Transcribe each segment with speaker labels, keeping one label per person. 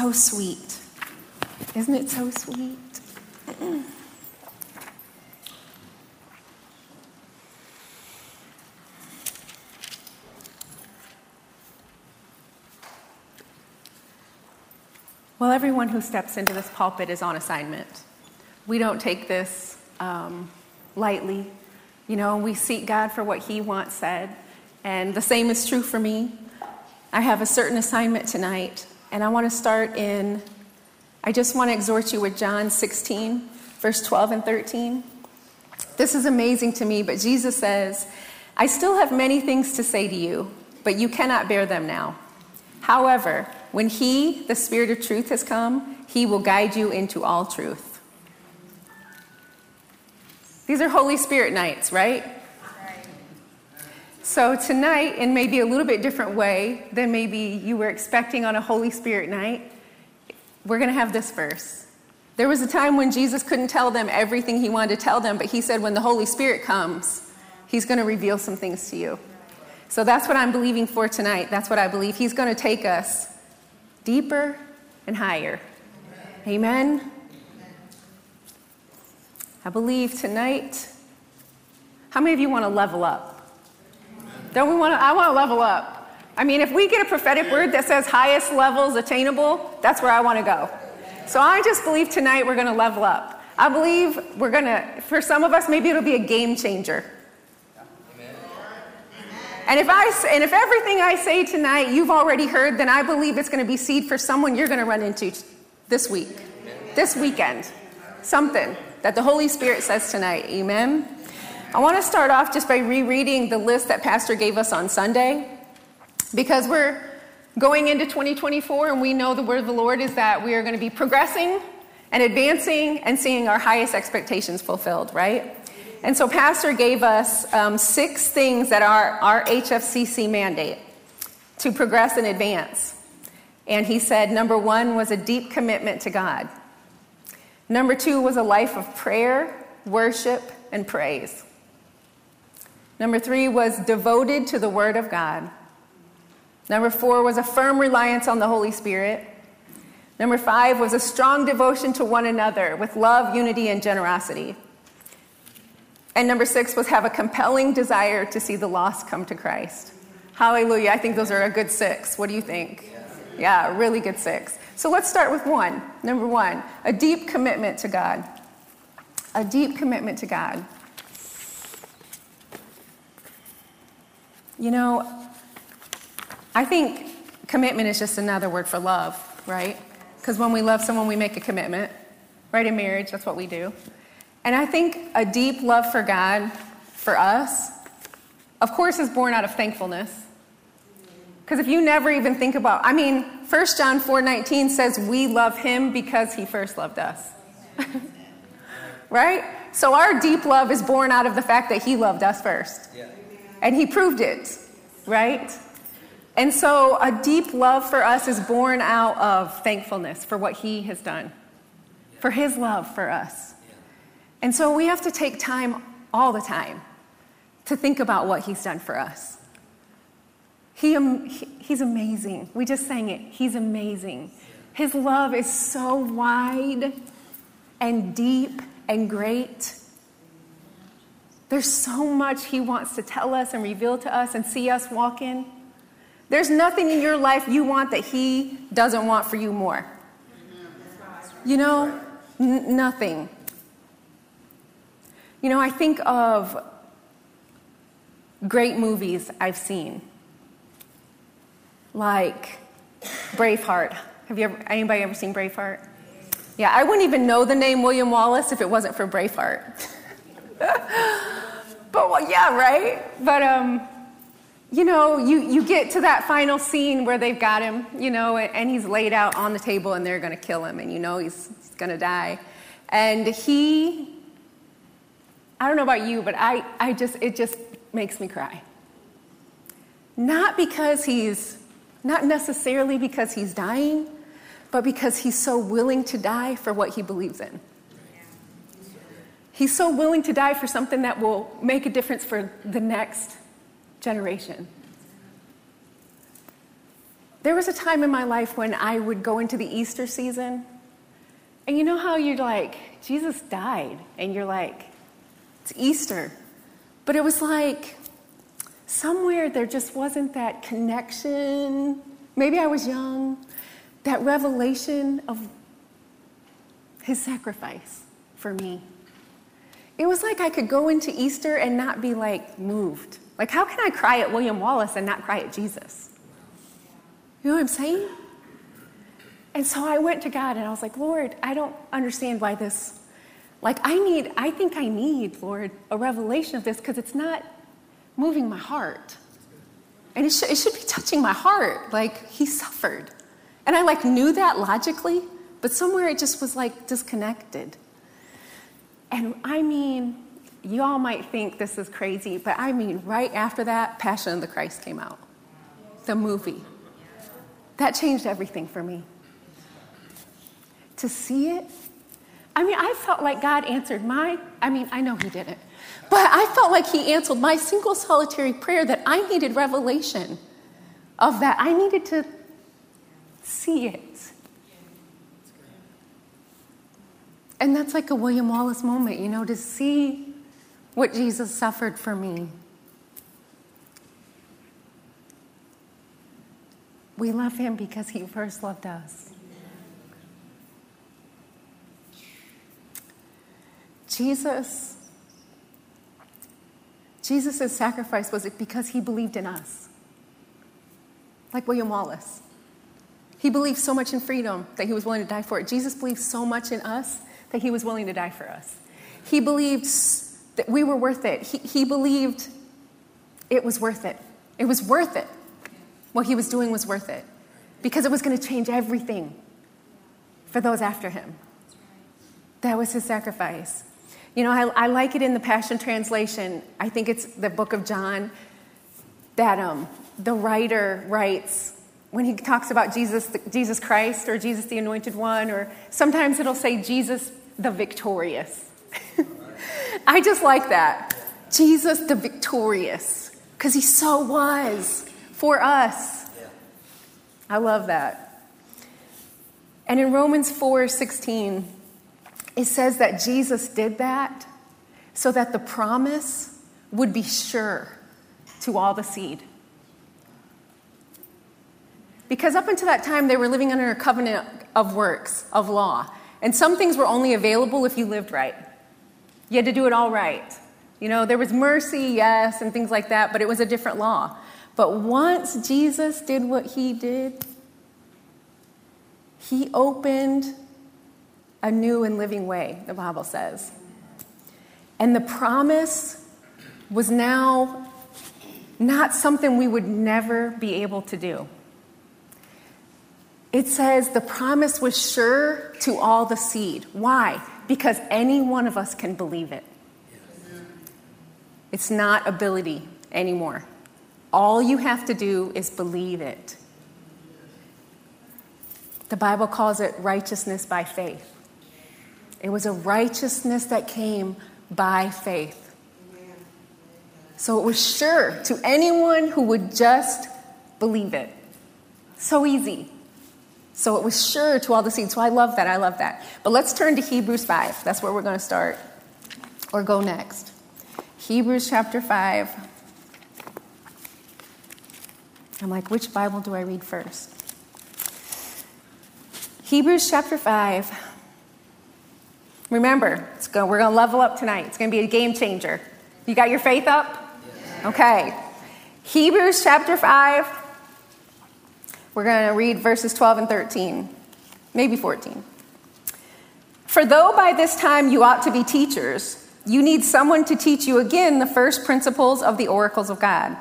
Speaker 1: So sweet. Isn't it so sweet? Well, everyone who steps into this pulpit is on assignment. We don't take this um, lightly. You know, we seek God for what He wants said. And the same is true for me. I have a certain assignment tonight, and I want to start in, I just want to exhort you with John 16, verse 12 and 13. This is amazing to me, but Jesus says, I still have many things to say to you, but you cannot bear them now. However, when He, the Spirit of truth, has come, He will guide you into all truth. These are Holy Spirit nights, right? So, tonight, in maybe a little bit different way than maybe you were expecting on a Holy Spirit night, we're going to have this verse. There was a time when Jesus couldn't tell them everything he wanted to tell them, but he said, when the Holy Spirit comes, he's going to reveal some things to you. So that's what I'm believing for tonight. That's what I believe. He's going to take us deeper and higher. Amen. I believe tonight. How many of you want to level up? Don't we want to? I want to level up. I mean, if we get a prophetic word that says highest levels attainable, that's where I want to go. So I just believe tonight we're going to level up. I believe we're going to, for some of us, maybe it'll be a game changer. And if, I, and if everything I say tonight you've already heard, then I believe it's going to be seed for someone you're going to run into this week, this weekend. Something that the Holy Spirit says tonight. Amen. I want to start off just by rereading the list that Pastor gave us on Sunday because we're going into 2024 and we know the word of the Lord is that we are going to be progressing and advancing and seeing our highest expectations fulfilled, right? And so, Pastor gave us um, six things that are our HFCC mandate to progress and advance. And he said number one was a deep commitment to God, number two was a life of prayer, worship, and praise. Number three was devoted to the Word of God. Number four was a firm reliance on the Holy Spirit. Number five was a strong devotion to one another with love, unity, and generosity. And number six was have a compelling desire to see the lost come to Christ. Hallelujah. I think those are a good six. What do you think? Yeah, really good six. So let's start with one. Number one, a deep commitment to God. A deep commitment to God. You know, I think commitment is just another word for love, right? Because when we love someone, we make a commitment, right? In marriage, that's what we do. And I think a deep love for God, for us, of course, is born out of thankfulness. Because if you never even think about, I mean, 1 John 4:19 says we love him because he first loved us. right? So our deep love is born out of the fact that he loved us first. Yeah. And he proved it, right? And so a deep love for us is born out of thankfulness for what he has done, for his love for us. And so we have to take time all the time to think about what he's done for us. He, he, he's amazing. We just sang it. He's amazing. His love is so wide and deep and great. There's so much he wants to tell us and reveal to us and see us walk in. There's nothing in your life you want that he doesn't want for you more. You know, n- nothing. You know, I think of great movies I've seen, like Braveheart. Have you ever, anybody ever seen Braveheart? Yeah, I wouldn't even know the name William Wallace if it wasn't for Braveheart. but well, yeah, right? But um, you know, you, you get to that final scene where they've got him, you know, and he's laid out on the table and they're going to kill him, and you know he's, he's going to die. And he I don't know about you, but I, I just, it just makes me cry. Not because he's, not necessarily because he's dying, but because he's so willing to die for what he believes in. He's so willing to die for something that will make a difference for the next generation. there was a time in my life when I would go into the Easter season, and you know how you're like, Jesus died, and you're like, it's Easter. But it was like somewhere there just wasn't that connection. Maybe I was young, that revelation of his sacrifice for me. It was like I could go into Easter and not be like moved. Like, how can I cry at William Wallace and not cry at Jesus? You know what I'm saying? And so I went to God and I was like, Lord, I don't understand why this, like, I need, I think I need, Lord, a revelation of this because it's not moving my heart. And it, sh- it should be touching my heart. Like, he suffered. And I, like, knew that logically, but somewhere it just was, like, disconnected. And I mean, you all might think this is crazy, but I mean, right after that, Passion of the Christ came out, the movie. That changed everything for me. To see it, I mean, I felt like God answered my, I mean, I know He didn't, but I felt like He answered my single solitary prayer that I needed revelation of that. I needed to see it. And that's like a William Wallace moment, you know, to see what Jesus suffered for me. We love him because he first loved us. Jesus, Jesus' sacrifice was it because he believed in us. Like William Wallace. He believed so much in freedom that he was willing to die for it. Jesus believed so much in us that he was willing to die for us. He believed that we were worth it. He, he believed it was worth it. It was worth it. What he was doing was worth it because it was going to change everything for those after him. That was his sacrifice. You know, I, I like it in the Passion Translation. I think it's the book of John that um, the writer writes when he talks about Jesus, Jesus Christ or Jesus the Anointed One, or sometimes it'll say Jesus the Victorious. I just like that. Jesus the Victorious, because he so was for us. I love that. And in Romans 4 16, it says that Jesus did that so that the promise would be sure to all the seed. Because up until that time, they were living under a covenant of works, of law. And some things were only available if you lived right. You had to do it all right. You know, there was mercy, yes, and things like that, but it was a different law. But once Jesus did what he did, he opened a new and living way, the Bible says. And the promise was now not something we would never be able to do. It says the promise was sure to all the seed. Why? Because any one of us can believe it. It's not ability anymore. All you have to do is believe it. The Bible calls it righteousness by faith. It was a righteousness that came by faith. So it was sure to anyone who would just believe it. So easy. So it was sure to all the seeds. So I love that. I love that. But let's turn to Hebrews 5. That's where we're going to start or go next. Hebrews chapter 5. I'm like, which Bible do I read first? Hebrews chapter 5. Remember, go, we're going to level up tonight. It's going to be a game changer. You got your faith up? Okay. Hebrews chapter 5 we're going to read verses 12 and 13, maybe 14. For though by this time you ought to be teachers, you need someone to teach you again the first principles of the oracles of God.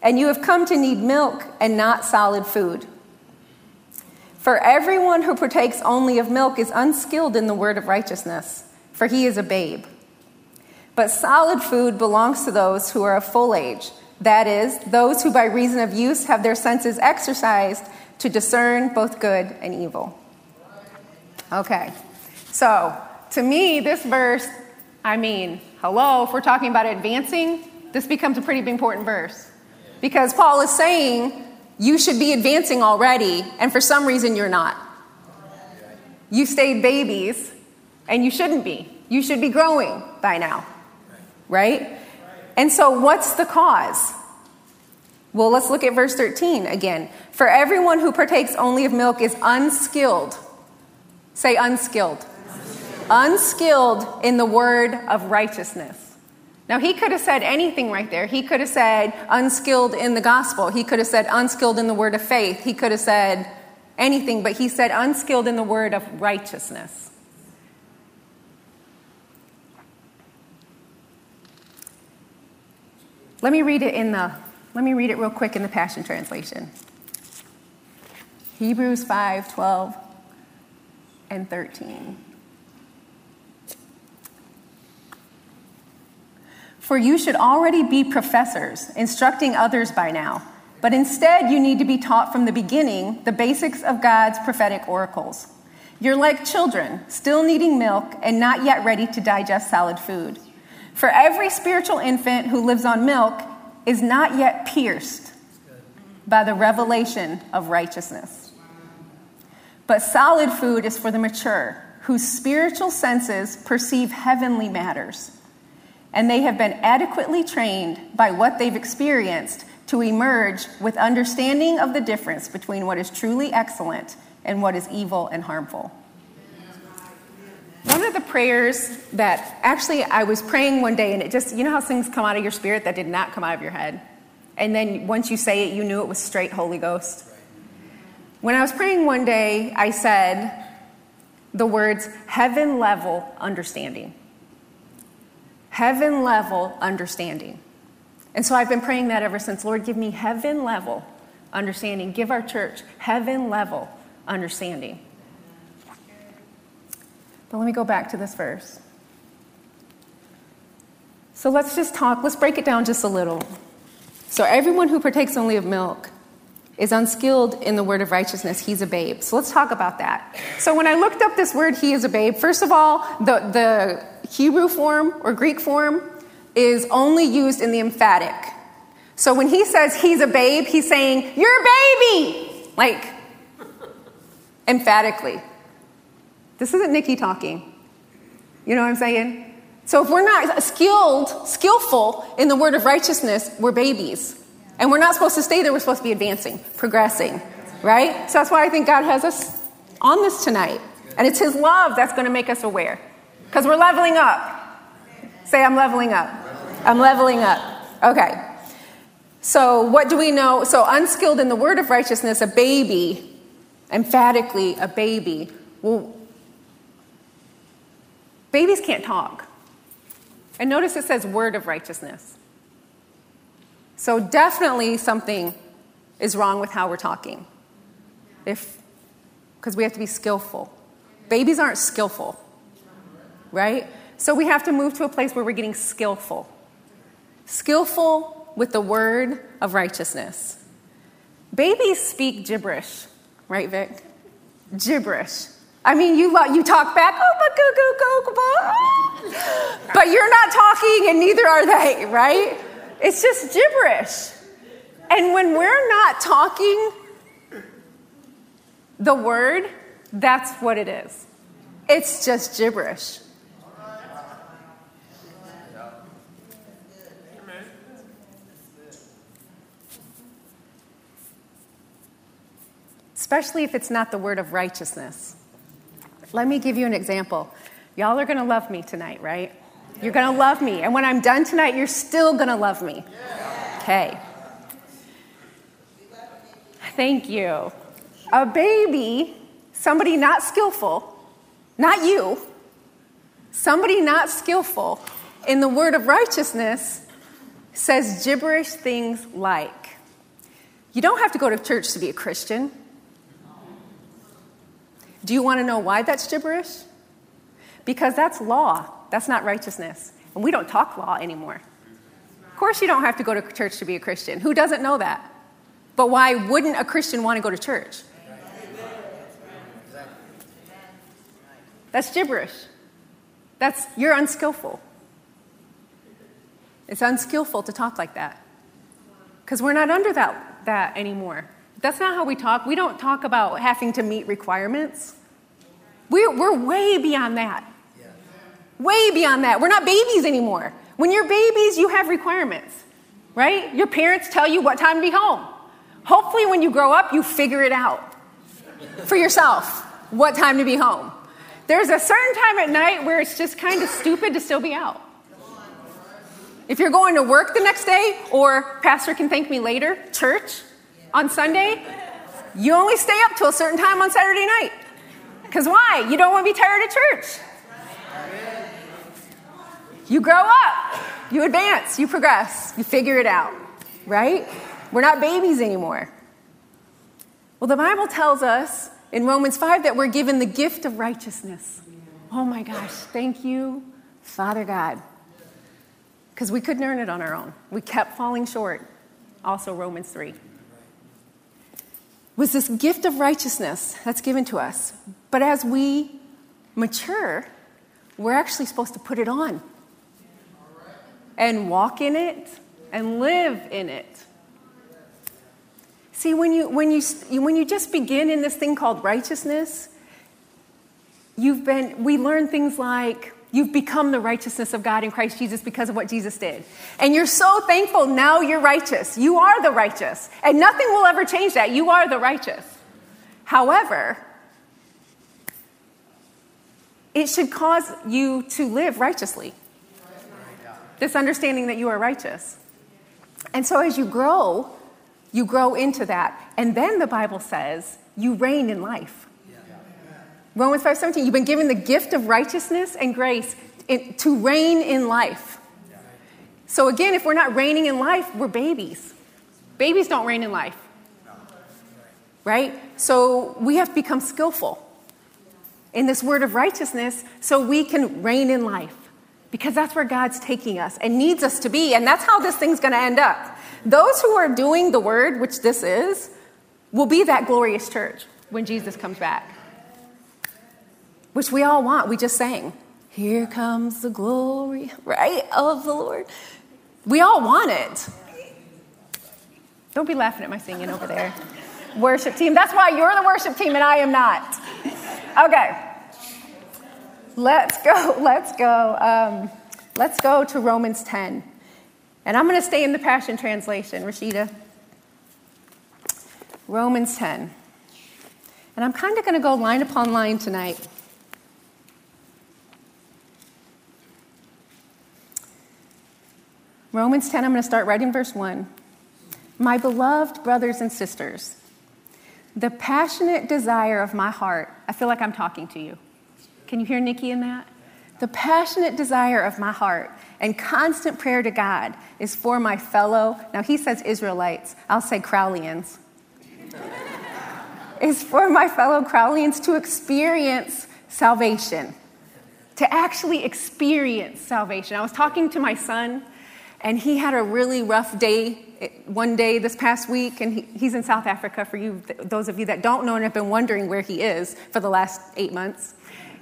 Speaker 1: And you have come to need milk and not solid food. For everyone who partakes only of milk is unskilled in the word of righteousness, for he is a babe. But solid food belongs to those who are of full age that is, those who by reason of use have their senses exercised to discern both good and evil. Okay, so to me, this verse, I mean, hello, if we're talking about advancing, this becomes a pretty important verse. Because Paul is saying, you should be advancing already, and for some reason you're not. You stayed babies, and you shouldn't be. You should be growing by now, right? And so, what's the cause? Well, let's look at verse 13 again. For everyone who partakes only of milk is unskilled. Say unskilled. Unskilled, in the word of righteousness. Now, he could have said anything right there. He could have said unskilled in the gospel. He could have said unskilled in the word of faith. He could have said anything, but he said unskilled in the word of righteousness. Let me read it in the let me read it real quick in the Passion Translation. Hebrews 5, 12 and 13. For you should already be professors, instructing others by now. But instead, you need to be taught from the beginning the basics of God's prophetic oracles. You're like children, still needing milk and not yet ready to digest solid food. For every spiritual infant who lives on milk is not yet pierced by the revelation of righteousness. But solid food is for the mature, whose spiritual senses perceive heavenly matters and they have been adequately trained by what they've experienced to emerge with understanding of the difference between what is truly excellent and what is evil and harmful. One of the prayers that actually I was praying one day, and it just, you know how things come out of your spirit that did not come out of your head? And then once you say it, you knew it was straight Holy Ghost. When I was praying one day, I said the words heaven level understanding heaven level understanding. And so I've been praying that ever since. Lord, give me heaven level understanding. Give our church heaven level understanding. But let me go back to this verse. So let's just talk, let's break it down just a little. So everyone who partakes only of milk is unskilled in the word of righteousness. He's a babe. So let's talk about that. So when I looked up this word, he is a babe, first of all, the, the Hebrew form or Greek form is only used in the emphatic. So when he says he's a babe, he's saying, You're a baby! Like, emphatically. This isn't Nikki talking. You know what I'm saying? So if we're not skilled, skillful in the word of righteousness, we're babies. And we're not supposed to stay there, we're supposed to be advancing, progressing, right? So that's why I think God has us on this tonight. And it's His love that's going to make us aware. Because we're leveling up. Say, I'm leveling up. I'm leveling up. Okay. So, what do we know? So, unskilled in the word of righteousness, a baby, emphatically a baby. Well, babies can't talk. And notice it says word of righteousness. So, definitely something is wrong with how we're talking. If, because we have to be skillful. Babies aren't skillful right? So we have to move to a place where we're getting skillful. Skillful with the word of righteousness. Babies speak gibberish, right, Vic? Gibberish. I mean, you, you talk back, oh, but go, go, go, go, but you're not talking, and neither are they, right? It's just gibberish. And when we're not talking the word, that's what it is. It's just gibberish. especially if it's not the word of righteousness. Let me give you an example. Y'all are going to love me tonight, right? You're going to love me. And when I'm done tonight, you're still going to love me. Okay. Thank you. A baby, somebody not skillful, not you, somebody not skillful in the word of righteousness says gibberish things like, you don't have to go to church to be a Christian. Do you want to know why that's gibberish? Because that's law, that's not righteousness. And we don't talk law anymore. Of course, you don't have to go to church to be a Christian. Who doesn't know that? But why wouldn't a Christian want to go to church? That's gibberish. That's you're unskillful. It's unskillful to talk like that. Because we're not under that, that anymore. That's not how we talk. We don't talk about having to meet requirements. We're, we're way beyond that. Way beyond that. We're not babies anymore. When you're babies, you have requirements, right? Your parents tell you what time to be home. Hopefully, when you grow up, you figure it out for yourself what time to be home. There's a certain time at night where it's just kind of stupid to still be out. If you're going to work the next day, or Pastor can thank me later, church on Sunday, you only stay up till a certain time on Saturday night. Because why? You don't want to be tired at church. You grow up, you advance, you progress, you figure it out, right? We're not babies anymore. Well, the Bible tells us in Romans 5 that we're given the gift of righteousness. Oh my gosh, thank you, Father God. Because we couldn't earn it on our own. We kept falling short. Also, Romans 3. Was this gift of righteousness that's given to us. But as we mature, we're actually supposed to put it on and walk in it and live in it. See, when you, when you, when you just begin in this thing called righteousness, you've been, we learn things like you've become the righteousness of God in Christ Jesus because of what Jesus did. And you're so thankful now you're righteous. You are the righteous. And nothing will ever change that. You are the righteous. However, it should cause you to live righteously. This understanding that you are righteous. And so as you grow, you grow into that. And then the Bible says you reign in life. Romans 5:17, you've been given the gift of righteousness and grace to reign in life. So again, if we're not reigning in life, we're babies. Babies don't reign in life. Right? So we have to become skillful in this word of righteousness so we can reign in life. Because that's where God's taking us and needs us to be. And that's how this thing's going to end up. Those who are doing the word, which this is, will be that glorious church when Jesus comes back. Which we all want. We just sang, Here comes the glory, right, of the Lord. We all want it. Don't be laughing at my singing over there. worship team. That's why you're the worship team and I am not. Okay. Let's go. Let's go. Um, let's go to Romans 10. And I'm going to stay in the Passion Translation, Rashida. Romans 10. And I'm kind of going to go line upon line tonight. Romans 10, I'm going to start right in verse 1. My beloved brothers and sisters, the passionate desire of my heart, I feel like I'm talking to you. Can you hear Nikki in that? The passionate desire of my heart and constant prayer to God is for my fellow, now he says Israelites, I'll say Crowleyans, is for my fellow Crowleyans to experience salvation, to actually experience salvation. I was talking to my son, and he had a really rough day one day this past week, and he, he's in South Africa for you, those of you that don't know and have been wondering where he is for the last eight months.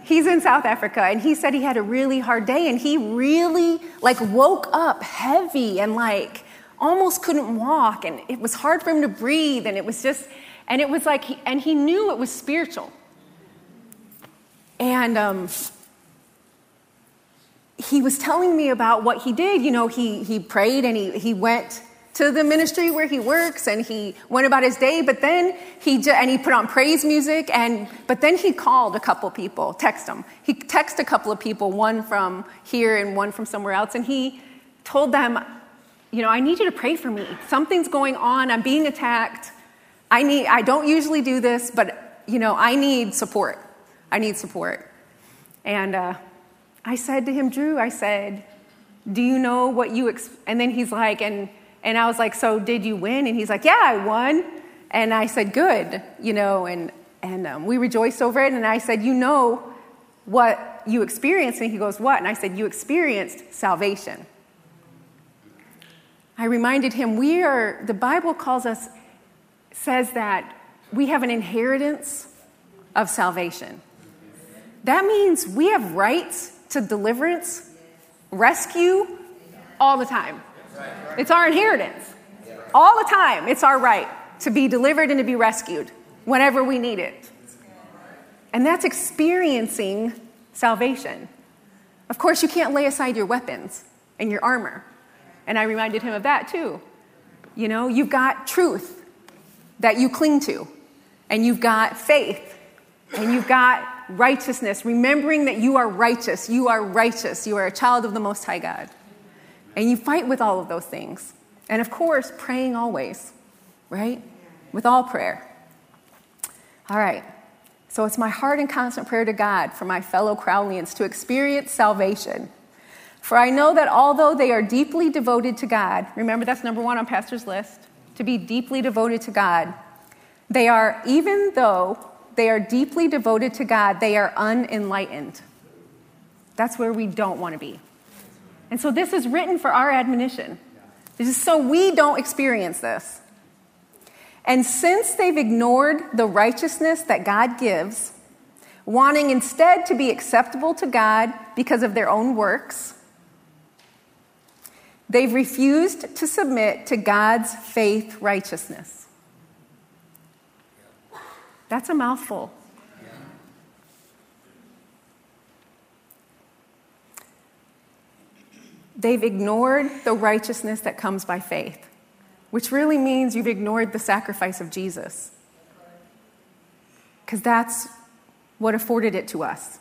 Speaker 1: He's in South Africa and he said he had a really hard day and he really like woke up heavy and like almost couldn't walk and it was hard for him to breathe and it was just and it was like he, and he knew it was spiritual. And um, he was telling me about what he did. You know he he prayed and he he went to the ministry where he works and he went about his day but then he and he put on praise music and but then he called a couple people text them he texted a couple of people one from here and one from somewhere else and he told them you know i need you to pray for me. Something's going on. I'm being attacked. I need i don't usually do this but you know i need support. I need support. And uh, i said to him drew i said do you know what you ex-? and then he's like and and I was like, So did you win? And he's like, Yeah, I won. And I said, Good, you know, and, and um, we rejoiced over it. And I said, You know what you experienced? And he goes, What? And I said, You experienced salvation. I reminded him, We are, the Bible calls us, says that we have an inheritance of salvation. That means we have rights to deliverance, rescue all the time. It's our inheritance. All the time, it's our right. to be delivered and to be rescued whenever we need it. And that's experiencing salvation. Of course, you can't lay aside your weapons and your armor. And I reminded him of that too. You know, you've got truth that you cling to, and you've got faith, and you've got righteousness, remembering that you are righteous. You are righteous. You are a child of the Most High God. And you fight with all of those things. And of course, praying always, right? With all prayer. All right. So it's my heart and constant prayer to God for my fellow Crowleyans to experience salvation. For I know that although they are deeply devoted to God, remember that's number one on Pastor's list, to be deeply devoted to God, they are, even though they are deeply devoted to God, they are unenlightened. That's where we don't want to be. And so this is written for our admonition. This is so we don't experience this. And since they've ignored the righteousness that God gives, wanting instead to be acceptable to God because of their own works, they've refused to submit to God's faith righteousness. That's a mouthful. They've ignored the righteousness that comes by faith which really means you've ignored the sacrifice of Jesus. Because that's what afforded it to us.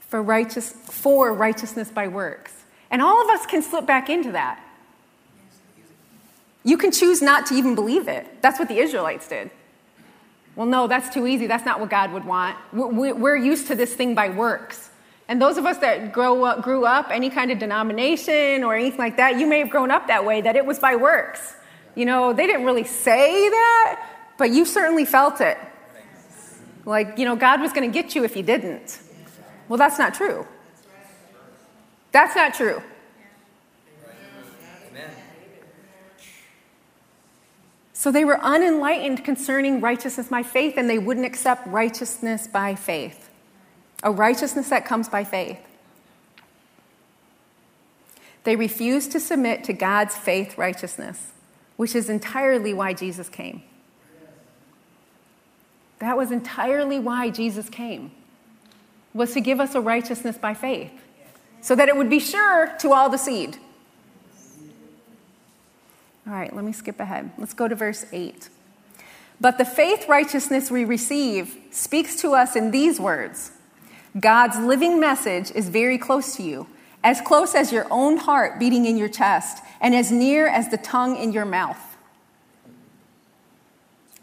Speaker 1: For, righteous, for righteousness by works. And all of us can slip back into that. You can choose not to even believe it. That's what the Israelites did. Well, no, that's too easy. That's not what God would want. We're used to this thing by works. And those of us that grow up, grew up, any kind of denomination or anything like that, you may have grown up that way, that it was by works. You know, they didn't really say that, but you certainly felt it. Like, you know, God was going to get you if you didn't. Well, that's not true. That's not true. So they were unenlightened concerning righteousness by faith, and they wouldn't accept righteousness by faith a righteousness that comes by faith. They refused to submit to God's faith righteousness, which is entirely why Jesus came. That was entirely why Jesus came. Was to give us a righteousness by faith, so that it would be sure to all the seed. All right, let me skip ahead. Let's go to verse 8. But the faith righteousness we receive speaks to us in these words God's living message is very close to you, as close as your own heart beating in your chest, and as near as the tongue in your mouth.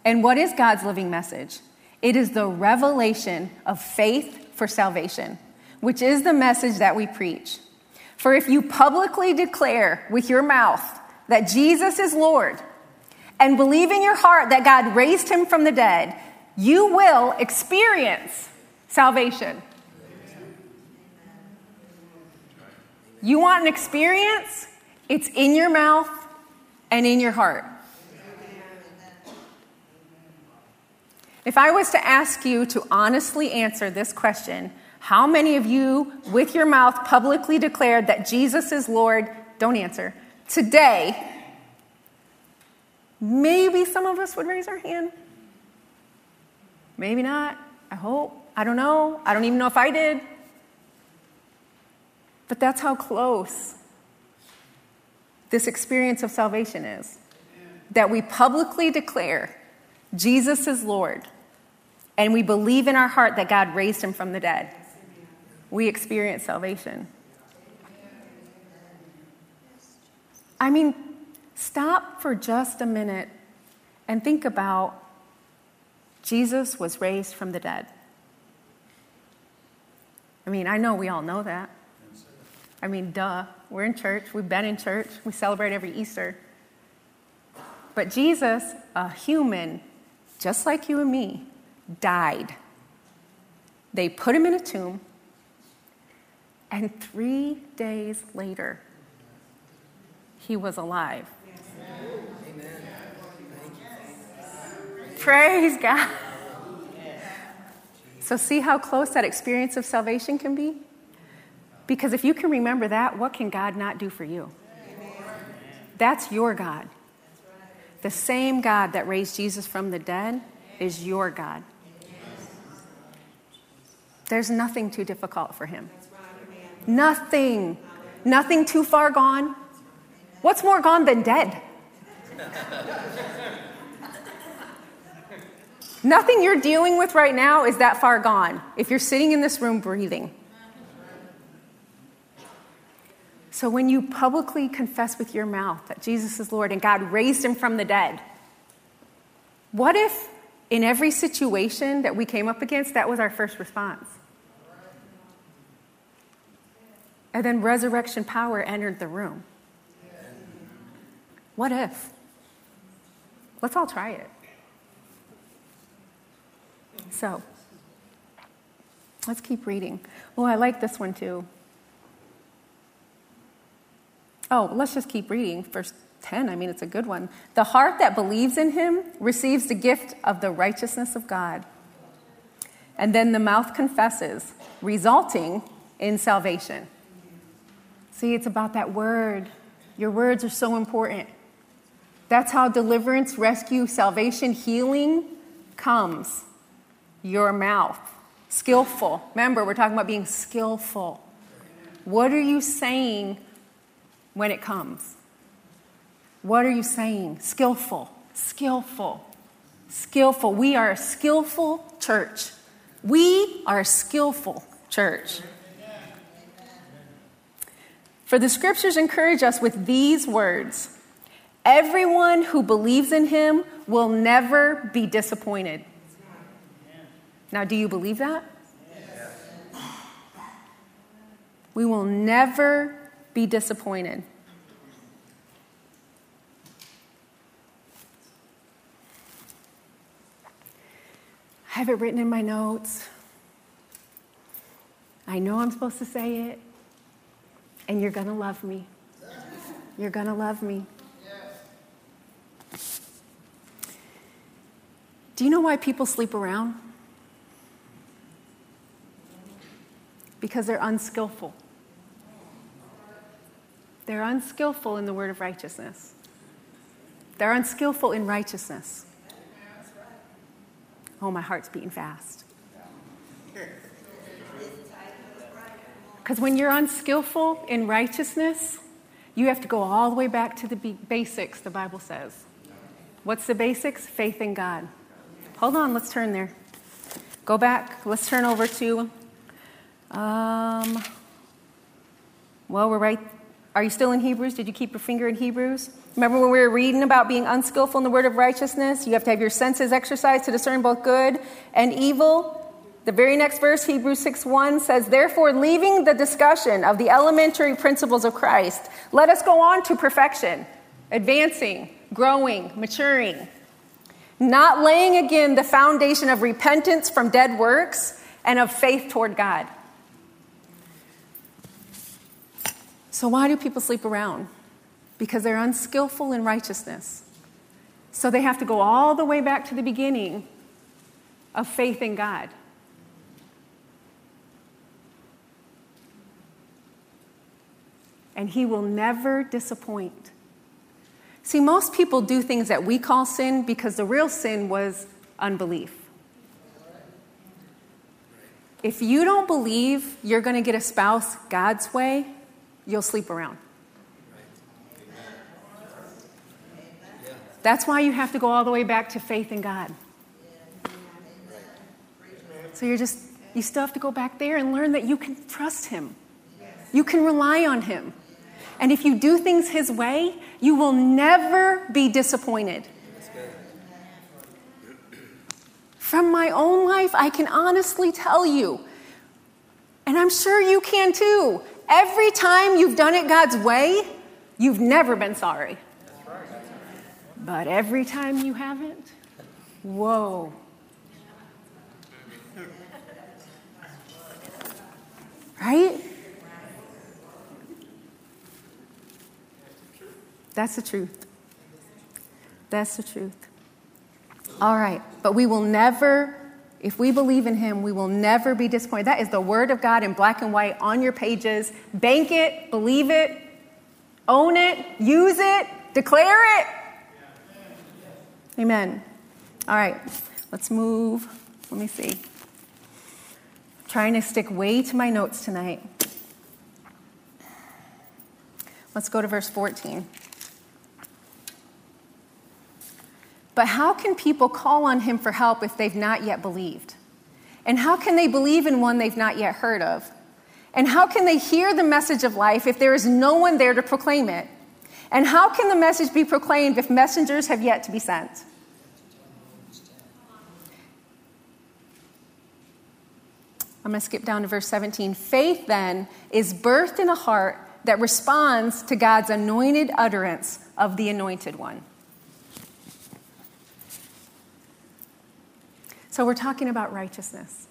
Speaker 1: And what is God's living message? It is the revelation of faith for salvation, which is the message that we preach. For if you publicly declare with your mouth that Jesus is Lord and believe in your heart that God raised him from the dead, you will experience salvation. You want an experience? It's in your mouth and in your heart. If I was to ask you to honestly answer this question, how many of you, with your mouth, publicly declared that Jesus is Lord? Don't answer. Today, maybe some of us would raise our hand. Maybe not. I hope. I don't know. I don't even know if I did. But that's how close this experience of salvation is. That we publicly declare Jesus is Lord and we believe in our heart that God raised him from the dead. We experience salvation. I mean, stop for just a minute and think about Jesus was raised from the dead. I mean, I know we all know that. I mean, duh. We're in church. We've been in church. We celebrate every Easter. But Jesus, a human, just like you and me, died. They put him in a tomb, and three days later, he was alive. Praise God. So, see how close that experience of salvation can be? Because if you can remember that, what can God not do for you? That's your God. The same God that raised Jesus from the dead is your God. There's nothing too difficult for him. Nothing. Nothing too far gone. What's more gone than dead? Nothing you're dealing with right now is that far gone if you're sitting in this room breathing. So when you publicly confess with your mouth that Jesus is Lord and God raised him from the dead, what if in every situation that we came up against, that was our first response? And then resurrection power entered the room. What if? Let's all try it. So, let's keep reading. Oh, I like this one too. Oh, let's just keep reading. Verse 10, I mean, it's a good one. The heart that believes in him receives the gift of the righteousness of God. And then the mouth confesses, resulting in salvation. See, it's about that word. Your words are so important. That's how deliverance, rescue, salvation, healing comes. Your mouth. Skillful. Remember, we're talking about being skillful. What are you saying when it comes? What are you saying? Skillful. Skillful. Skillful. We are a skillful church. We are a skillful church. For the scriptures encourage us with these words Everyone who believes in him will never be disappointed. Now, do you believe that? We will never be disappointed. I have it written in my notes. I know I'm supposed to say it, and you're going to love me. You're going to love me. Do you know why people sleep around? Because they're unskillful. They're unskillful in the word of righteousness. They're unskillful in righteousness. Oh, my heart's beating fast. Because when you're unskillful in righteousness, you have to go all the way back to the basics, the Bible says. What's the basics? Faith in God. Hold on, let's turn there. Go back. Let's turn over to. Um, well, we're right. Are you still in Hebrews? Did you keep your finger in Hebrews? Remember when we were reading about being unskillful in the word of righteousness? You have to have your senses exercised to discern both good and evil. The very next verse, Hebrews 6 1, says, Therefore, leaving the discussion of the elementary principles of Christ, let us go on to perfection, advancing, growing, maturing not laying again the foundation of repentance from dead works and of faith toward God. So, why do people sleep around? Because they're unskillful in righteousness. So, they have to go all the way back to the beginning of faith in God. And He will never disappoint. See, most people do things that we call sin because the real sin was unbelief. If you don't believe you're going to get a spouse God's way, you'll sleep around. That's why you have to go all the way back to faith in God. So you're just, you still have to go back there and learn that you can trust Him. You can rely on Him. And if you do things His way, you will never be disappointed. From my own life, I can honestly tell you, and I'm sure you can too, every time you've done it God's way, you've never been sorry. But every time you haven't, whoa. Right? That's the truth. That's the truth. All right, but we will never, if we believe in Him, we will never be disappointed. That is the Word of God in black and white on your pages. Bank it, believe it, own it, use it, declare it. Amen. All right, let's move. Let me see. I'm trying to stick way to my notes tonight. Let's go to verse 14. But how can people call on him for help if they've not yet believed? And how can they believe in one they've not yet heard of? And how can they hear the message of life if there is no one there to proclaim it? And how can the message be proclaimed if messengers have yet to be sent? I'm going to skip down to verse 17. Faith, then, is birthed in a heart that responds to God's anointed utterance of the anointed one. So, we're talking about righteousness.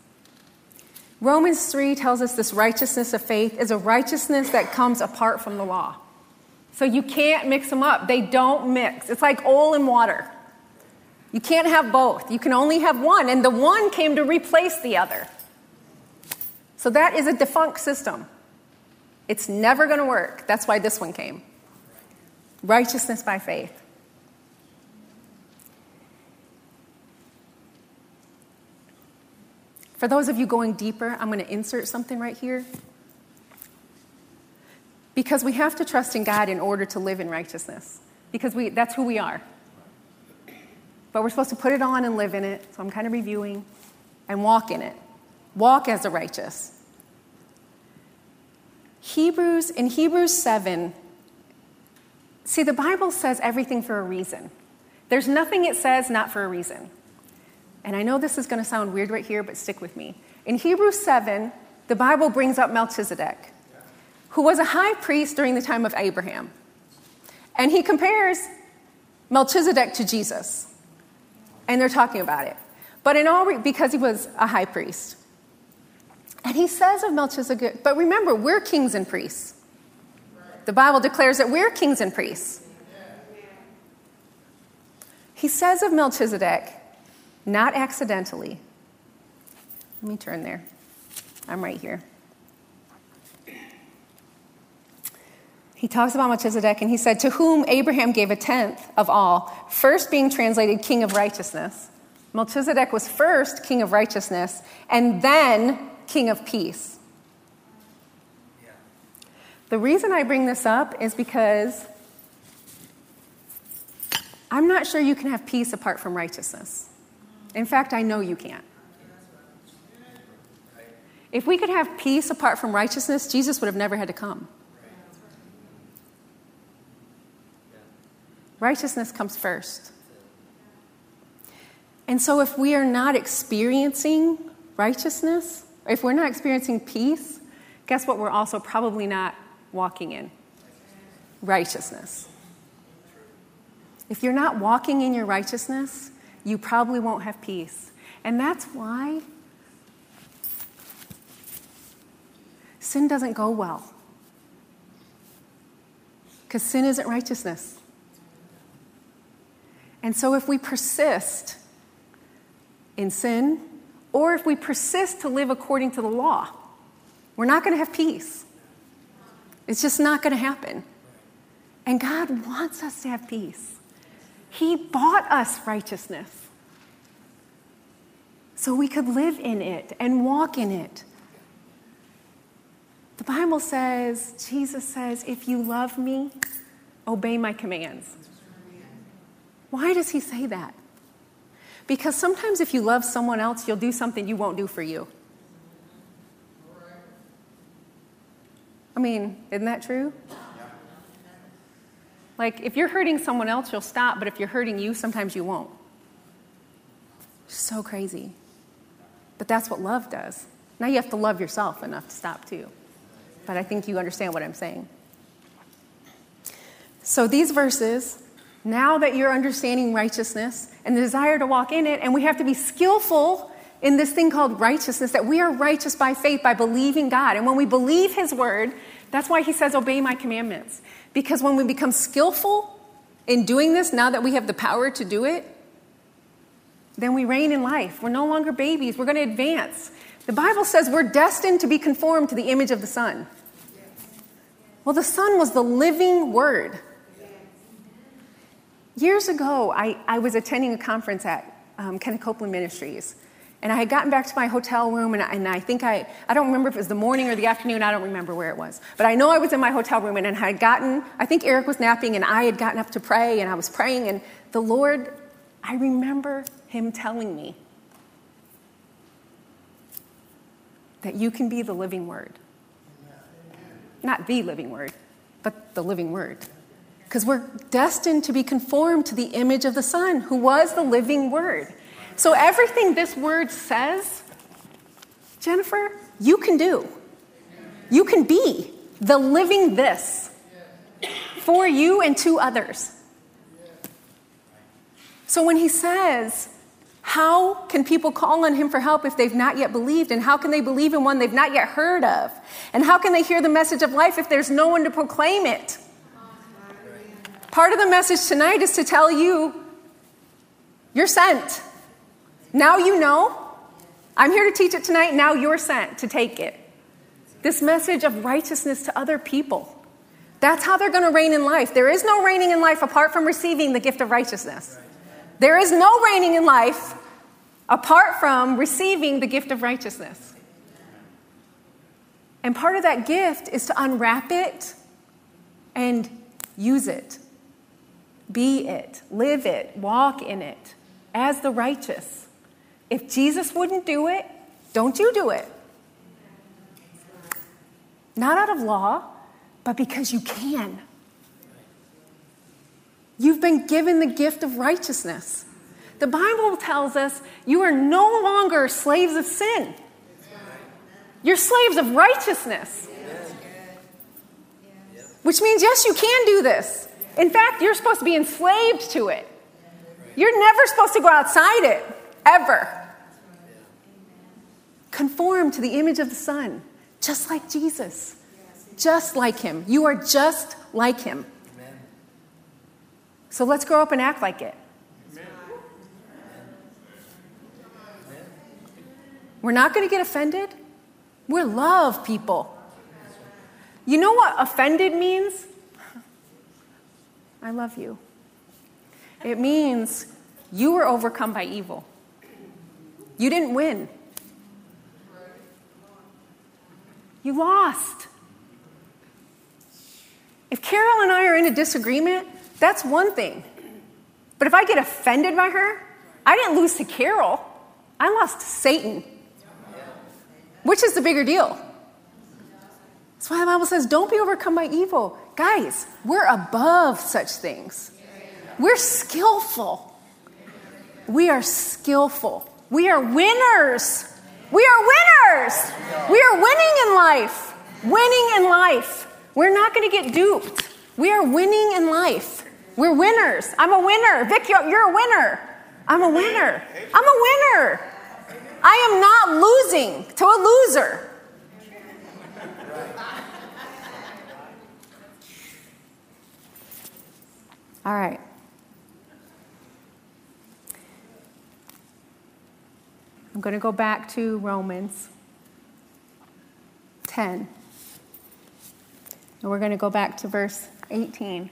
Speaker 1: Romans 3 tells us this righteousness of faith is a righteousness that comes apart from the law. So, you can't mix them up, they don't mix. It's like oil and water. You can't have both, you can only have one, and the one came to replace the other. So, that is a defunct system. It's never going to work. That's why this one came. Righteousness by faith. For those of you going deeper, I'm going to insert something right here. Because we have to trust in God in order to live in righteousness. Because we, that's who we are. But we're supposed to put it on and live in it. So I'm kind of reviewing and walk in it. Walk as the righteous. Hebrews, in Hebrews 7, see, the Bible says everything for a reason. There's nothing it says not for a reason. And I know this is going to sound weird right here, but stick with me. In Hebrews 7, the Bible brings up Melchizedek, who was a high priest during the time of Abraham. And he compares Melchizedek to Jesus. And they're talking about it. But in all, re- because he was a high priest. And he says of Melchizedek, but remember, we're kings and priests. The Bible declares that we're kings and priests. He says of Melchizedek, not accidentally. Let me turn there. I'm right here. He talks about Melchizedek and he said, To whom Abraham gave a tenth of all, first being translated king of righteousness. Melchizedek was first king of righteousness and then king of peace. The reason I bring this up is because I'm not sure you can have peace apart from righteousness. In fact, I know you can't. If we could have peace apart from righteousness, Jesus would have never had to come. Righteousness comes first. And so, if we are not experiencing righteousness, if we're not experiencing peace, guess what? We're also probably not walking in righteousness. If you're not walking in your righteousness, you probably won't have peace. And that's why sin doesn't go well. Because sin isn't righteousness. And so if we persist in sin, or if we persist to live according to the law, we're not going to have peace. It's just not going to happen. And God wants us to have peace. He bought us righteousness so we could live in it and walk in it. The Bible says, Jesus says, if you love me, obey my commands. Why does he say that? Because sometimes if you love someone else, you'll do something you won't do for you. I mean, isn't that true? Like, if you're hurting someone else, you'll stop, but if you're hurting you, sometimes you won't. So crazy. But that's what love does. Now you have to love yourself enough to stop too. But I think you understand what I'm saying. So these verses now that you're understanding righteousness and the desire to walk in it, and we have to be skillful in this thing called righteousness, that we are righteous by faith, by believing God. And when we believe His word, that's why He says, Obey my commandments. Because when we become skillful in doing this, now that we have the power to do it, then we reign in life. We're no longer babies, we're going to advance. The Bible says we're destined to be conformed to the image of the Son. Well, the Son was the living Word. Years ago, I, I was attending a conference at um, Kenneth Copeland Ministries. And I had gotten back to my hotel room, and I, and I, think I, I don't remember if it was the morning or the afternoon, I don't remember where it was. But I know I was in my hotel room, and I had gotten, I think Eric was napping, and I had gotten up to pray, and I was praying, and the Lord, I remember Him telling me that you can be the living Word. Not the living Word, but the living Word. Because we're destined to be conformed to the image of the Son, who was the living Word. So, everything this word says, Jennifer, you can do. You can be the living this for you and to others. So, when he says, how can people call on him for help if they've not yet believed? And how can they believe in one they've not yet heard of? And how can they hear the message of life if there's no one to proclaim it? Part of the message tonight is to tell you you're sent. Now you know. I'm here to teach it tonight. Now you're sent to take it. This message of righteousness to other people. That's how they're going to reign in life. There is no reigning in life apart from receiving the gift of righteousness. There is no reigning in life apart from receiving the gift of righteousness. And part of that gift is to unwrap it and use it, be it, live it, walk in it as the righteous. If Jesus wouldn't do it, don't you do it. Not out of law, but because you can. You've been given the gift of righteousness. The Bible tells us you are no longer slaves of sin. You're slaves of righteousness. Which means, yes, you can do this. In fact, you're supposed to be enslaved to it. You're never supposed to go outside it ever. Conform to the image of the Son, just like Jesus, just like Him. You are just like Him. So let's grow up and act like it. We're not going to get offended. We're love people. You know what offended means? I love you. It means you were overcome by evil. You didn't win. You lost. If Carol and I are in a disagreement, that's one thing. But if I get offended by her, I didn't lose to Carol, I lost to Satan. Which is the bigger deal? That's why the Bible says, don't be overcome by evil. Guys, we're above such things. We're skillful. We are skillful. We are winners. We are winners. We are winning in life. Winning in life. We're not going to get duped. We are winning in life. We're winners. I'm a winner. Vic, you're a winner. I'm a winner. I'm a winner. I am not losing to a loser. All right. I'm going to go back to Romans 10. And we're going to go back to verse 18.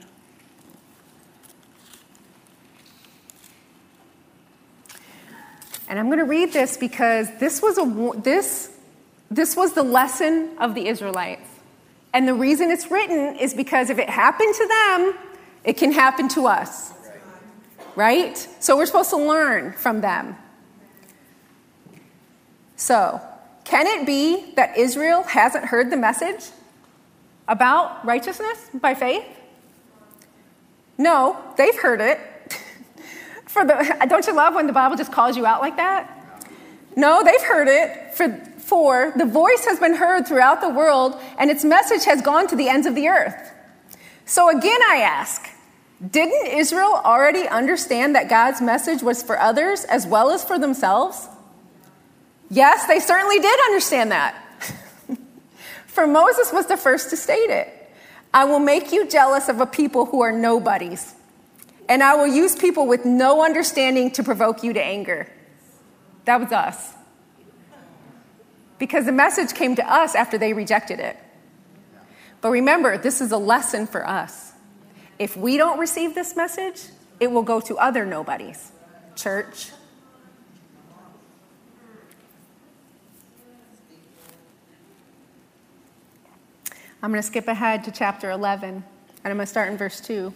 Speaker 1: And I'm going to read this because this was a this this was the lesson of the Israelites. And the reason it's written is because if it happened to them, it can happen to us. Right? So we're supposed to learn from them. So, can it be that Israel hasn't heard the message about righteousness by faith? No, they've heard it. For the, don't you love when the Bible just calls you out like that? No, they've heard it. For, for the voice has been heard throughout the world, and its message has gone to the ends of the earth. So again, I ask didn't Israel already understand that God's message was for others as well as for themselves? Yes, they certainly did understand that. For Moses was the first to state it. I will make you jealous of a people who are nobodies, and I will use people with no understanding to provoke you to anger. That was us. Because the message came to us after they rejected it. But remember, this is a lesson for us. If we don't receive this message, it will go to other nobodies. Church. I'm going to skip ahead to chapter 11, and I'm going to start in verse 2.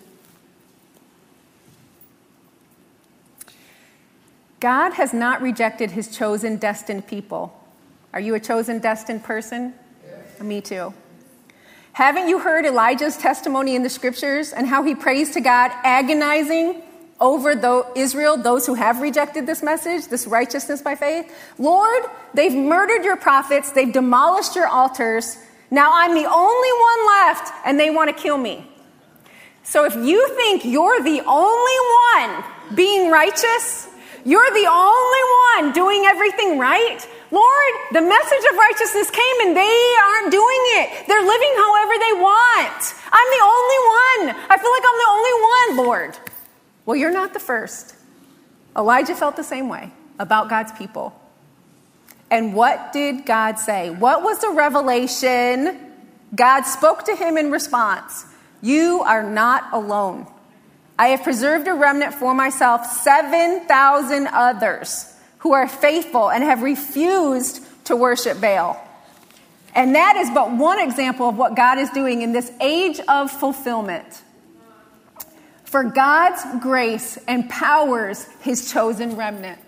Speaker 1: God has not rejected his chosen, destined people. Are you a chosen, destined person? Yes. Me too. Haven't you heard Elijah's testimony in the scriptures and how he prays to God, agonizing over the, Israel, those who have rejected this message, this righteousness by faith? Lord, they've murdered your prophets, they've demolished your altars. Now I'm the only one left, and they want to kill me. So if you think you're the only one being righteous, you're the only one doing everything right, Lord, the message of righteousness came and they aren't doing it. They're living however they want. I'm the only one. I feel like I'm the only one, Lord. Well, you're not the first. Elijah felt the same way about God's people. And what did God say? What was the revelation? God spoke to him in response You are not alone. I have preserved a remnant for myself, 7,000 others who are faithful and have refused to worship Baal. And that is but one example of what God is doing in this age of fulfillment. For God's grace empowers his chosen remnant.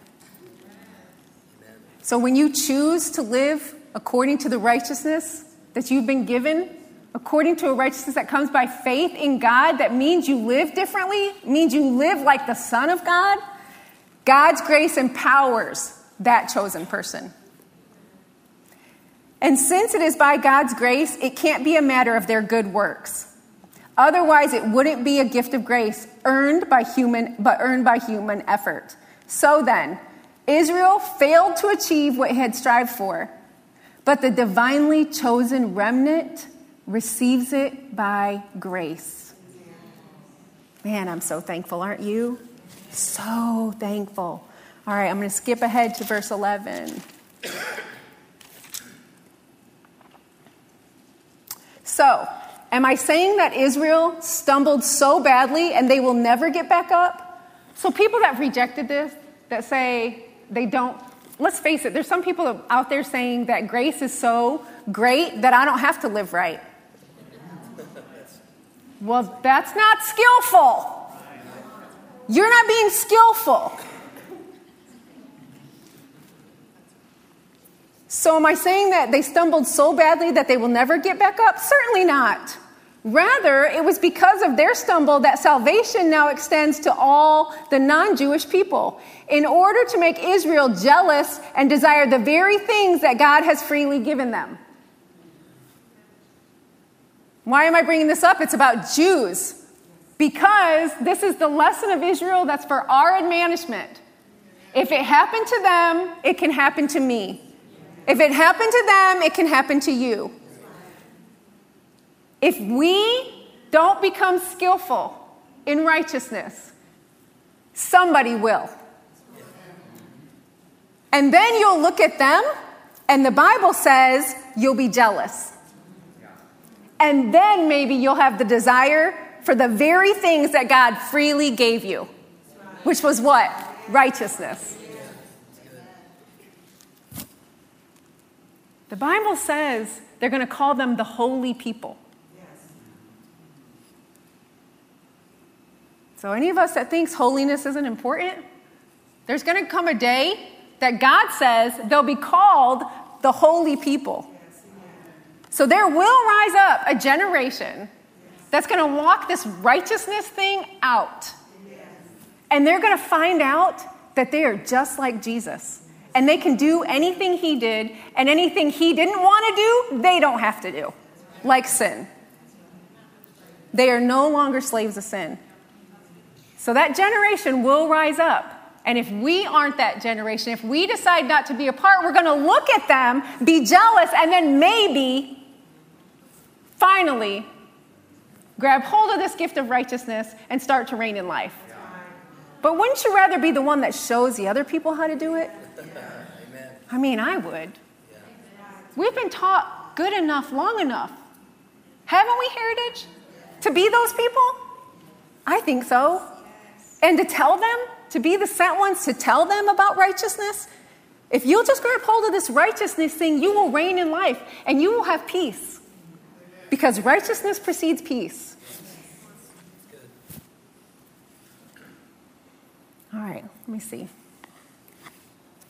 Speaker 1: So when you choose to live according to the righteousness that you've been given, according to a righteousness that comes by faith in God, that means you live differently, means you live like the Son of God, God's grace empowers that chosen person. And since it is by God's grace, it can't be a matter of their good works. Otherwise, it wouldn't be a gift of grace earned by human, but earned by human effort. So then, Israel failed to achieve what it had strived for, but the divinely chosen remnant receives it by grace. Man, I'm so thankful, aren't you? So thankful. All right, I'm going to skip ahead to verse 11. So, am I saying that Israel stumbled so badly and they will never get back up? So, people that rejected this, that say they don't, let's face it, there's some people out there saying that grace is so great that I don't have to live right. Well, that's not skillful. You're not being skillful. So, am I saying that they stumbled so badly that they will never get back up? Certainly not. Rather, it was because of their stumble that salvation now extends to all the non Jewish people in order to make Israel jealous and desire the very things that God has freely given them. Why am I bringing this up? It's about Jews because this is the lesson of Israel that's for our admonishment. If it happened to them, it can happen to me. If it happened to them, it can happen to you. If we don't become skillful in righteousness, somebody will. And then you'll look at them, and the Bible says you'll be jealous. And then maybe you'll have the desire for the very things that God freely gave you, which was what? Righteousness. The Bible says they're going to call them the holy people. So, any of us that thinks holiness isn't important, there's going to come a day that God says they'll be called the holy people. So, there will rise up a generation that's going to walk this righteousness thing out. And they're going to find out that they are just like Jesus. And they can do anything he did, and anything he didn't want to do, they don't have to do, like sin. They are no longer slaves of sin. So that generation will rise up. And if we aren't that generation, if we decide not to be a part, we're going to look at them, be jealous, and then maybe, finally, grab hold of this gift of righteousness, and start to reign in life. But wouldn't you rather be the one that shows the other people how to do it? I mean, I would. We've been taught good enough long enough. Haven't we, Heritage? To be those people? I think so. And to tell them, to be the sent ones to tell them about righteousness, if you'll just grab hold of this righteousness thing, you will reign in life and you will have peace. Because righteousness precedes peace. All right, let me see.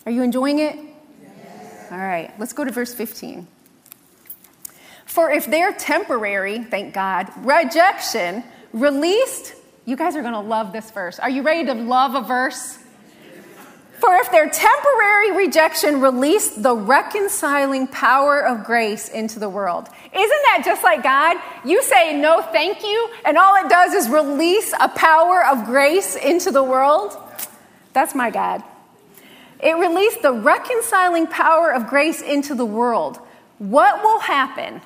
Speaker 1: Are you enjoying it? Yes. All right, let's go to verse 15. For if their temporary, thank God, rejection released, you guys are going to love this verse. Are you ready to love a verse? For if their temporary rejection released the reconciling power of grace into the world. Isn't that just like God? You say no thank you, and all it does is release a power of grace into the world. That's my God. It released the reconciling power of grace into the world. What will happen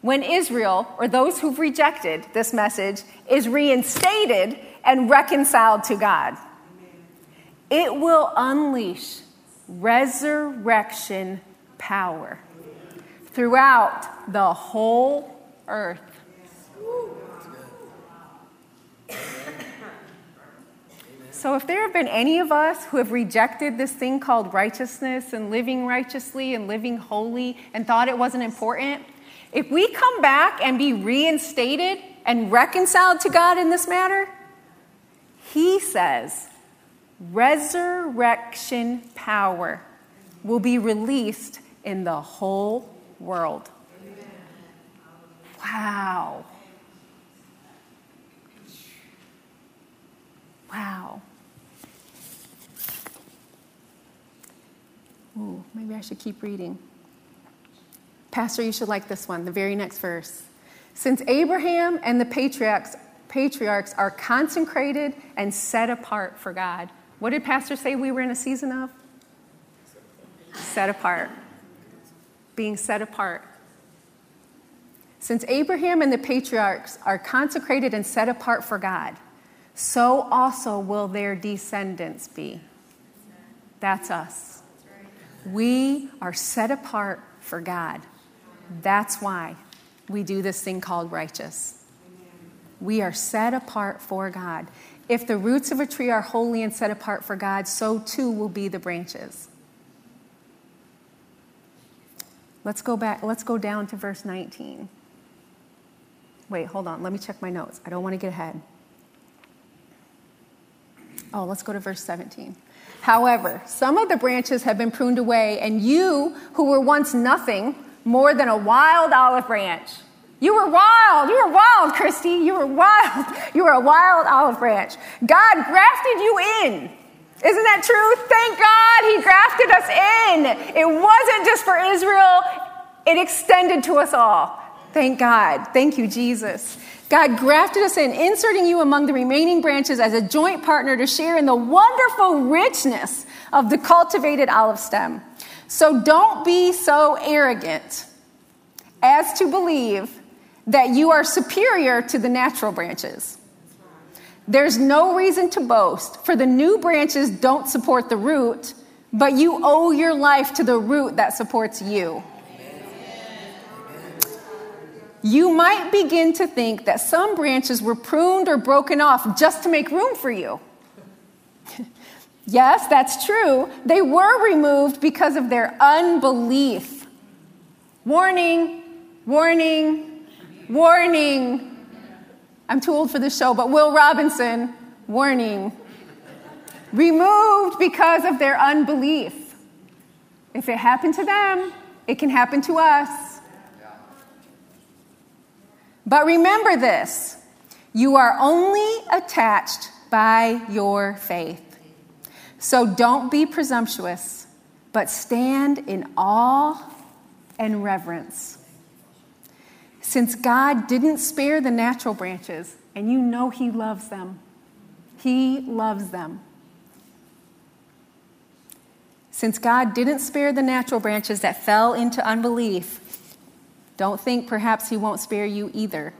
Speaker 1: when Israel, or those who've rejected this message, is reinstated and reconciled to God? It will unleash resurrection power throughout the whole earth. So, if there have been any of us who have rejected this thing called righteousness and living righteously and living holy and thought it wasn't important, if we come back and be reinstated and reconciled to God in this matter, He says resurrection power will be released in the whole world. Wow. Wow. Ooh, maybe I should keep reading. Pastor, you should like this one, the very next verse. Since Abraham and the patriarchs, patriarchs are consecrated and set apart for God, what did Pastor say we were in a season of? Set apart. Being set apart. Since Abraham and the patriarchs are consecrated and set apart for God, so also will their descendants be. That's us. We are set apart for God. That's why we do this thing called righteous. We are set apart for God. If the roots of a tree are holy and set apart for God, so too will be the branches. Let's go back, let's go down to verse 19. Wait, hold on. Let me check my notes. I don't want to get ahead. Oh, let's go to verse 17. However, some of the branches have been pruned away, and you, who were once nothing more than a wild olive branch, you were wild. You were wild, Christy. You were wild. You were a wild olive branch. God grafted you in. Isn't that true? Thank God he grafted us in. It wasn't just for Israel, it extended to us all. Thank God. Thank you, Jesus. God grafted us in, inserting you among the remaining branches as a joint partner to share in the wonderful richness of the cultivated olive stem. So don't be so arrogant as to believe that you are superior to the natural branches. There's no reason to boast, for the new branches don't support the root, but you owe your life to the root that supports you. You might begin to think that some branches were pruned or broken off just to make room for you. Yes, that's true. They were removed because of their unbelief. Warning, warning, Warning. I'm too old for this show, but Will Robinson, warning. Removed because of their unbelief. If it happened to them, it can happen to us. But remember this you are only attached by your faith. So don't be presumptuous, but stand in awe and reverence. Since God didn't spare the natural branches, and you know He loves them, He loves them. Since God didn't spare the natural branches that fell into unbelief, don't think perhaps He won't spare you either.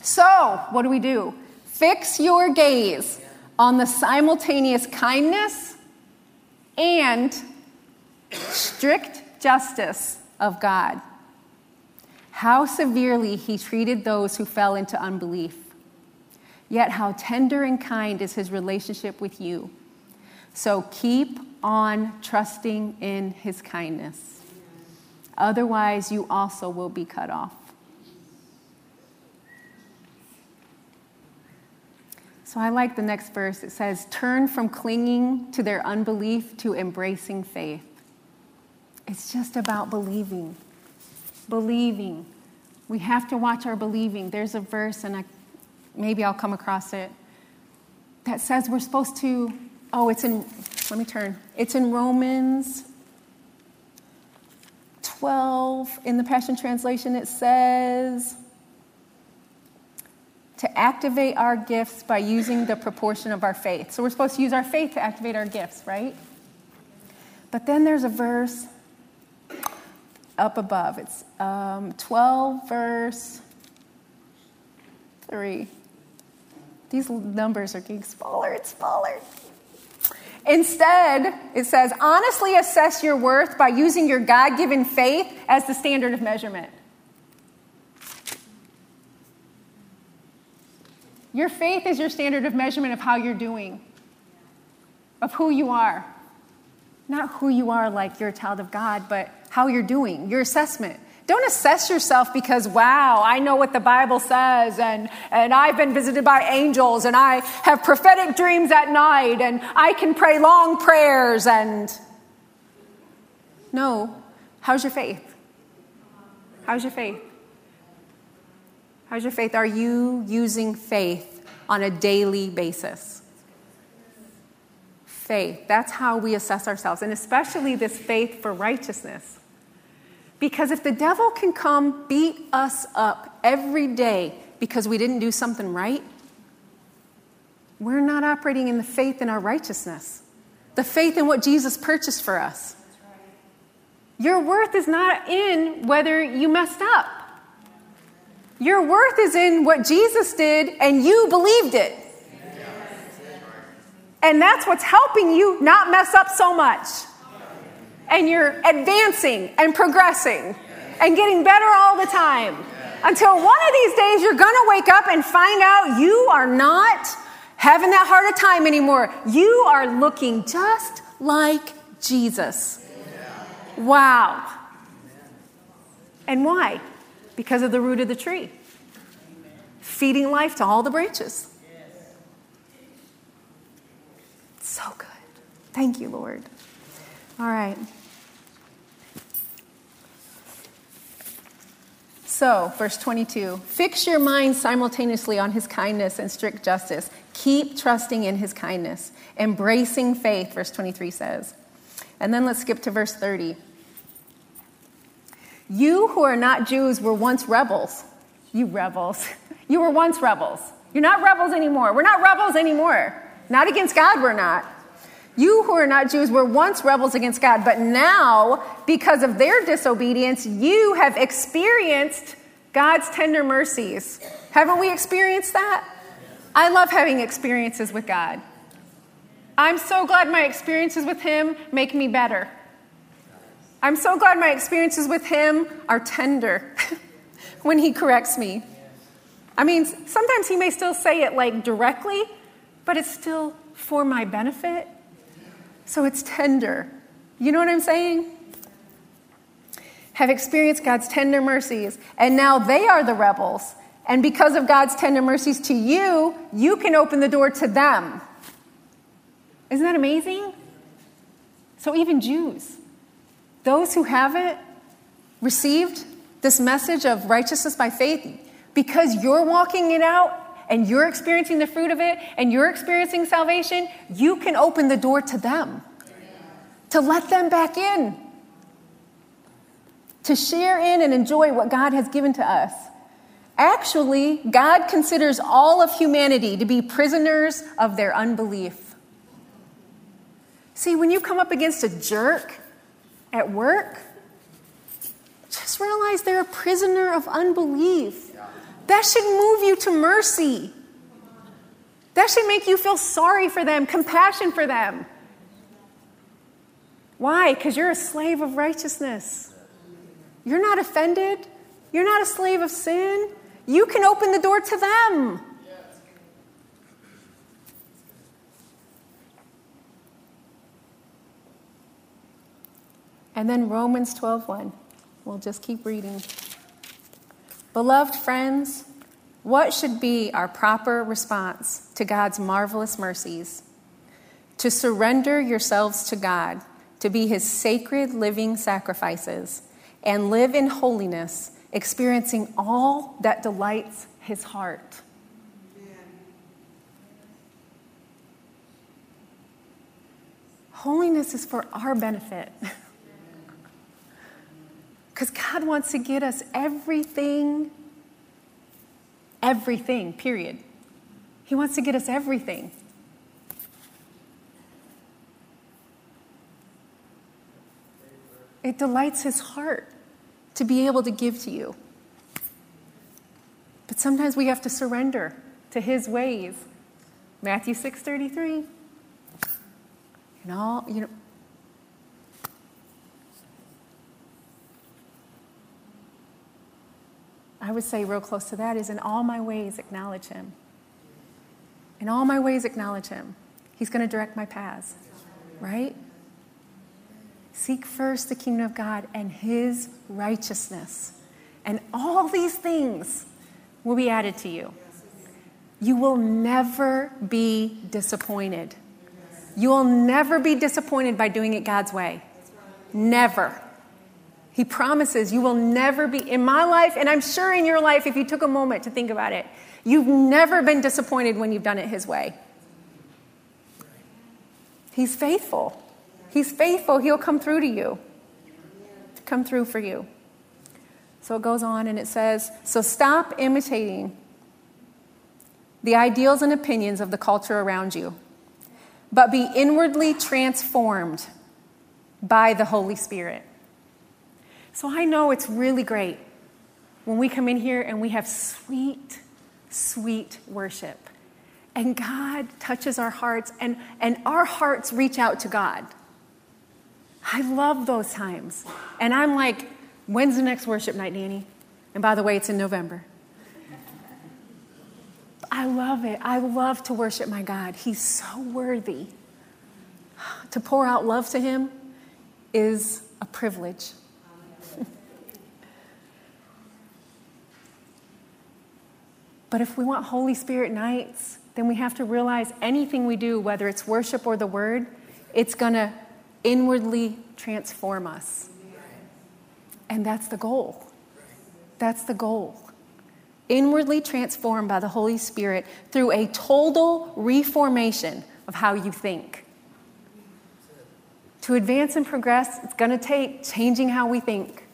Speaker 1: So, what do we do? Fix your gaze on the simultaneous kindness and strict justice of God how severely he treated those who fell into unbelief. Yet, how tender and kind is his relationship with you. So, keep on trusting in his kindness. Otherwise, you also will be cut off. So I like the next verse. It says, Turn from clinging to their unbelief to embracing faith. It's just about believing. Believing. We have to watch our believing. There's a verse, and I, maybe I'll come across it, that says we're supposed to. Oh, it's in, let me turn. It's in Romans 12 in the Passion Translation. It says, to activate our gifts by using the proportion of our faith. So we're supposed to use our faith to activate our gifts, right? But then there's a verse up above. It's um, 12, verse 3. These numbers are getting smaller and smaller. Instead, it says, honestly assess your worth by using your God given faith as the standard of measurement. Your faith is your standard of measurement of how you're doing, of who you are. Not who you are like you're a child of God, but how you're doing, your assessment. Don't assess yourself because, wow, I know what the Bible says, and, and I've been visited by angels, and I have prophetic dreams at night, and I can pray long prayers, and. No. How's your faith? How's your faith? How's your faith? Are you using faith on a daily basis? Faith. That's how we assess ourselves, and especially this faith for righteousness. Because if the devil can come beat us up every day because we didn't do something right, we're not operating in the faith in our righteousness, the faith in what Jesus purchased for us. Your worth is not in whether you messed up. Your worth is in what Jesus did and you believed it. And that's what's helping you not mess up so much. And you're advancing and progressing and getting better all the time. Until one of these days you're going to wake up and find out you are not having that hard a time anymore. You are looking just like Jesus. Wow. And why? Because of the root of the tree, feeding life to all the branches. So good. Thank you, Lord. All right. So, verse 22 fix your mind simultaneously on his kindness and strict justice. Keep trusting in his kindness, embracing faith, verse 23 says. And then let's skip to verse 30. You who are not Jews were once rebels. You rebels. You were once rebels. You're not rebels anymore. We're not rebels anymore. Not against God, we're not. You who are not Jews were once rebels against God, but now, because of their disobedience, you have experienced God's tender mercies. Haven't we experienced that? I love having experiences with God. I'm so glad my experiences with Him make me better. I'm so glad my experiences with him are tender when he corrects me. I mean, sometimes he may still say it like directly, but it's still for my benefit. So it's tender. You know what I'm saying? Have experienced God's tender mercies, and now they are the rebels. And because of God's tender mercies to you, you can open the door to them. Isn't that amazing? So even Jews, those who haven't received this message of righteousness by faith, because you're walking it out and you're experiencing the fruit of it and you're experiencing salvation, you can open the door to them, to let them back in, to share in and enjoy what God has given to us. Actually, God considers all of humanity to be prisoners of their unbelief. See, when you come up against a jerk, at work, just realize they're a prisoner of unbelief. That should move you to mercy. That should make you feel sorry for them, compassion for them. Why? Because you're a slave of righteousness. You're not offended. You're not a slave of sin. You can open the door to them. And then Romans 12:1. We'll just keep reading. Beloved friends, what should be our proper response to God's marvelous mercies? To surrender yourselves to God, to be his sacred living sacrifices, and live in holiness, experiencing all that delights his heart. Holiness is for our benefit. Because God wants to get us everything, everything, period. He wants to get us everything. It delights his heart to be able to give to you. But sometimes we have to surrender to his ways. Matthew 6:33 and all, you know. I would say, real close to that, is in all my ways, acknowledge Him. In all my ways, acknowledge Him. He's going to direct my paths, right? Seek first the kingdom of God and His righteousness, and all these things will be added to you. You will never be disappointed. You will never be disappointed by doing it God's way. Never. He promises you will never be, in my life, and I'm sure in your life, if you took a moment to think about it, you've never been disappointed when you've done it His way. He's faithful. He's faithful. He'll come through to you, come through for you. So it goes on and it says, So stop imitating the ideals and opinions of the culture around you but be inwardly transformed by the Holy Spirit. So I know it's really great when we come in here and we have sweet, sweet worship. And God touches our hearts, and, and our hearts reach out to God. I love those times. And I'm like, when's the next worship night, Nanny? And by the way, it's in November. I love it. I love to worship my God. He's so worthy. To pour out love to Him is a privilege. But if we want Holy Spirit nights, then we have to realize anything we do, whether it's worship or the Word, it's going to inwardly transform us. And that's the goal. That's the goal inwardly transformed by the Holy Spirit through a total reformation of how you think. To advance and progress, it's going to take changing how we think.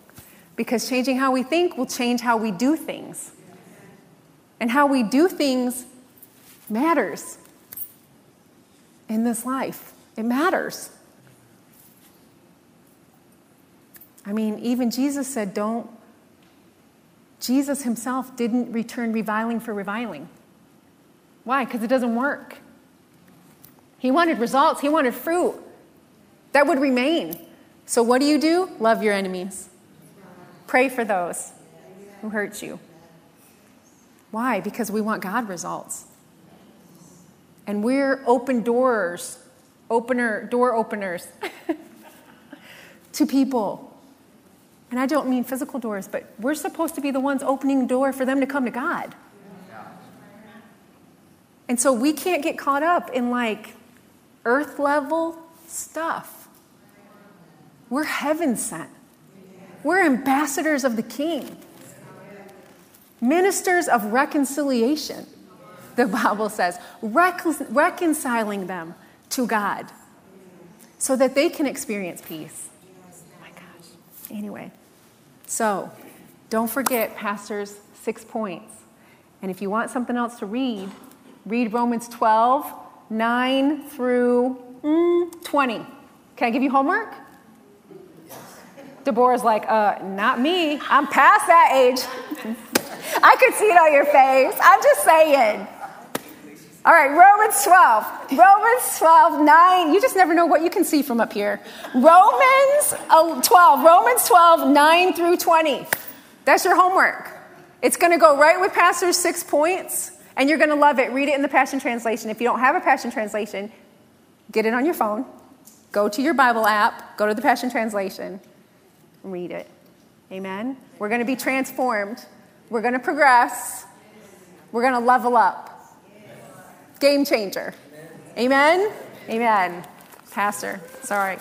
Speaker 1: Because changing how we think will change how we do things. And how we do things matters in this life. It matters. I mean, even Jesus said, don't Jesus himself didn't return reviling for reviling. Why? Because it doesn't work. He wanted results, he wanted fruit that would remain. So, what do you do? Love your enemies, pray for those who hurt you. Why? Because we want God results. And we're open doors, opener, door openers to people. And I don't mean physical doors, but we're supposed to be the ones opening door for them to come to God. And so we can't get caught up in like earth level stuff. We're heaven sent. We're ambassadors of the King, ministers of reconciliation, the Bible says, recon- reconciling them to God so that they can experience peace. Oh my gosh. Anyway. So, don't forget Pastor's six points. And if you want something else to read, read Romans 12, 9 through mm, 20. Can I give you homework? Deborah's like, uh, not me. I'm past that age. I could see it on your face. I'm just saying. All right, Romans 12. Romans 12, 9. You just never know what you can see from up here. Romans uh, 12. Romans 12, 9 through 20. That's your homework. It's going to go right with Pastor's six points, and you're going to love it. Read it in the Passion Translation. If you don't have a Passion Translation, get it on your phone. Go to your Bible app, go to the Passion Translation, read it. Amen? We're going to be transformed. We're going to progress. We're going to level up. Game changer. Amen? Amen. Pastor, sorry.